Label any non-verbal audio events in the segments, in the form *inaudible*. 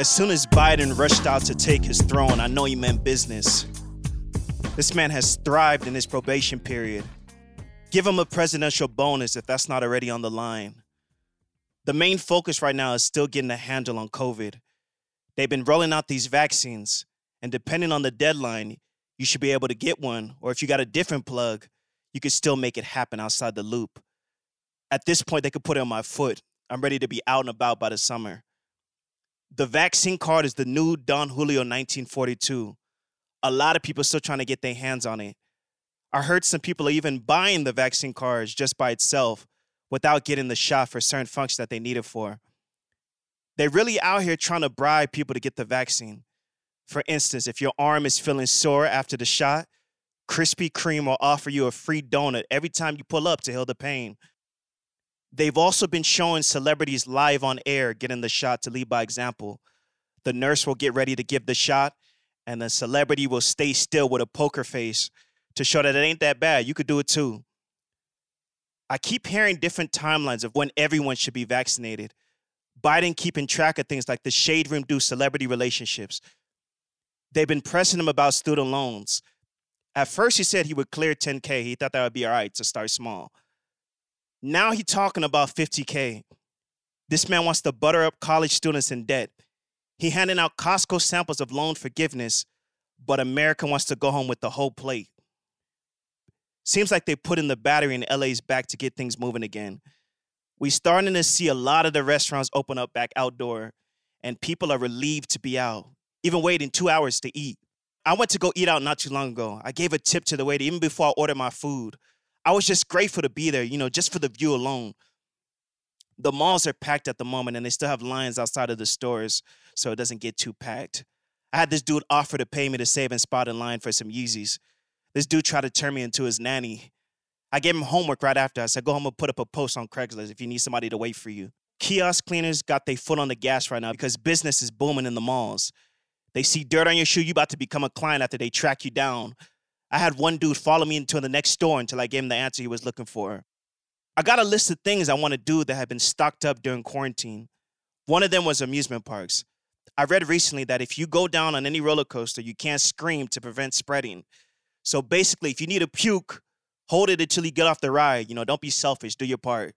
As soon as Biden rushed out to take his throne, I know he meant business. This man has thrived in his probation period. Give him a presidential bonus if that's not already on the line. The main focus right now is still getting a handle on COVID. They've been rolling out these vaccines, and depending on the deadline, you should be able to get one, or if you got a different plug, you could still make it happen outside the loop. At this point, they could put it on my foot. I'm ready to be out and about by the summer. The vaccine card is the new Don Julio 1942. A lot of people still trying to get their hands on it. I heard some people are even buying the vaccine cards just by itself without getting the shot for certain functions that they need it for. They're really out here trying to bribe people to get the vaccine. For instance, if your arm is feeling sore after the shot, Krispy Kreme will offer you a free donut every time you pull up to heal the pain. They've also been showing celebrities live on air getting the shot to lead by example. The nurse will get ready to give the shot, and the celebrity will stay still with a poker face to show that it ain't that bad. You could do it too. I keep hearing different timelines of when everyone should be vaccinated. Biden keeping track of things like the shade room do celebrity relationships. They've been pressing him about student loans. At first, he said he would clear 10K. He thought that would be all right to start small. Now he's talking about 50K. This man wants to butter up college students in debt. He handing out Costco samples of loan forgiveness, but America wants to go home with the whole plate. Seems like they put in the battery in LA's back to get things moving again. We starting to see a lot of the restaurants open up back outdoor, and people are relieved to be out, even waiting two hours to eat. I went to go eat out not too long ago. I gave a tip to the waiter even before I ordered my food. I was just grateful to be there, you know, just for the view alone. The malls are packed at the moment and they still have lines outside of the stores so it doesn't get too packed. I had this dude offer to pay me to save and spot in line for some Yeezys. This dude tried to turn me into his nanny. I gave him homework right after. I said, go home and put up a post on Craigslist if you need somebody to wait for you. Kiosk cleaners got their foot on the gas right now because business is booming in the malls. They see dirt on your shoe, you about to become a client after they track you down. I had one dude follow me into the next store until I gave him the answer he was looking for. I got a list of things I want to do that have been stocked up during quarantine. One of them was amusement parks. I read recently that if you go down on any roller coaster, you can't scream to prevent spreading. So basically, if you need a puke, hold it until you get off the ride. You know, don't be selfish, do your part.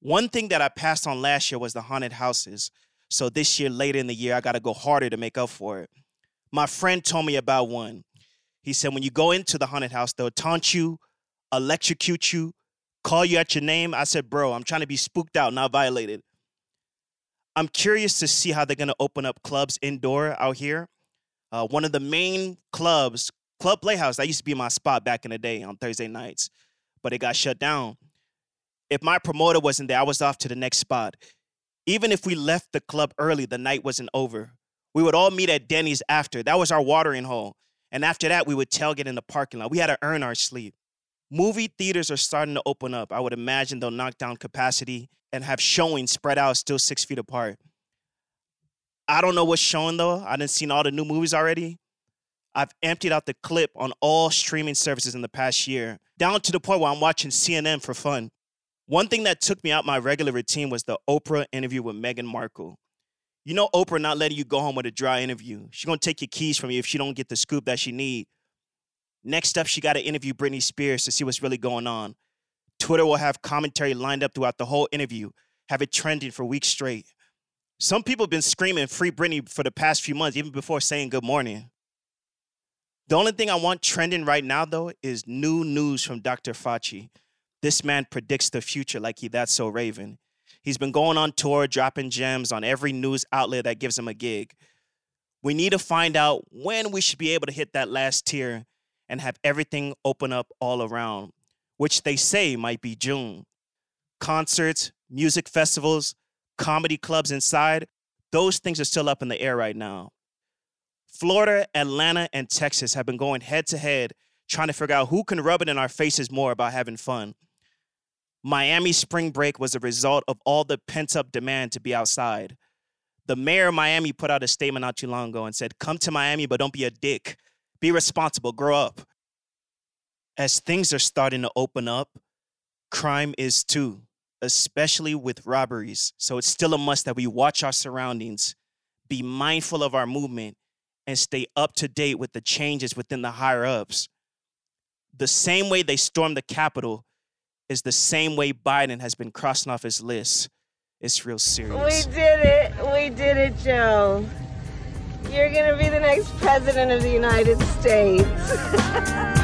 One thing that I passed on last year was the haunted houses. So this year, later in the year, I got to go harder to make up for it. My friend told me about one. He said, when you go into the haunted house, they'll taunt you, electrocute you, call you at your name. I said, bro, I'm trying to be spooked out, not violated. I'm curious to see how they're going to open up clubs indoor out here. Uh, one of the main clubs, Club Playhouse, that used to be my spot back in the day on Thursday nights, but it got shut down. If my promoter wasn't there, I was off to the next spot. Even if we left the club early, the night wasn't over. We would all meet at Denny's after. That was our watering hole. And after that, we would tailgate in the parking lot. We had to earn our sleep. Movie theaters are starting to open up. I would imagine they'll knock down capacity and have showings spread out still six feet apart. I don't know what's showing though. I didn't see all the new movies already. I've emptied out the clip on all streaming services in the past year, down to the point where I'm watching CNN for fun. One thing that took me out my regular routine was the Oprah interview with Meghan Markle. You know Oprah not letting you go home with a dry interview. She's gonna take your keys from you if she don't get the scoop that she need. Next up, she got to interview Britney Spears to see what's really going on. Twitter will have commentary lined up throughout the whole interview, have it trending for weeks straight. Some people have been screaming free Britney for the past few months, even before saying good morning. The only thing I want trending right now, though, is new news from Dr. Fauci. This man predicts the future like he that's so Raven. He's been going on tour, dropping gems on every news outlet that gives him a gig. We need to find out when we should be able to hit that last tier and have everything open up all around, which they say might be June. Concerts, music festivals, comedy clubs inside, those things are still up in the air right now. Florida, Atlanta, and Texas have been going head to head trying to figure out who can rub it in our faces more about having fun. Miami spring break was a result of all the pent up demand to be outside. The mayor of Miami put out a statement not too long ago and said, Come to Miami, but don't be a dick. Be responsible, grow up. As things are starting to open up, crime is too, especially with robberies. So it's still a must that we watch our surroundings be mindful of our movement, and stay up to date with the changes within the higher ups. The same way they stormed the Capitol is the same way Biden has been crossing off his list. It's real serious. We did it. We did it, Joe. You're going to be the next president of the United States. *laughs*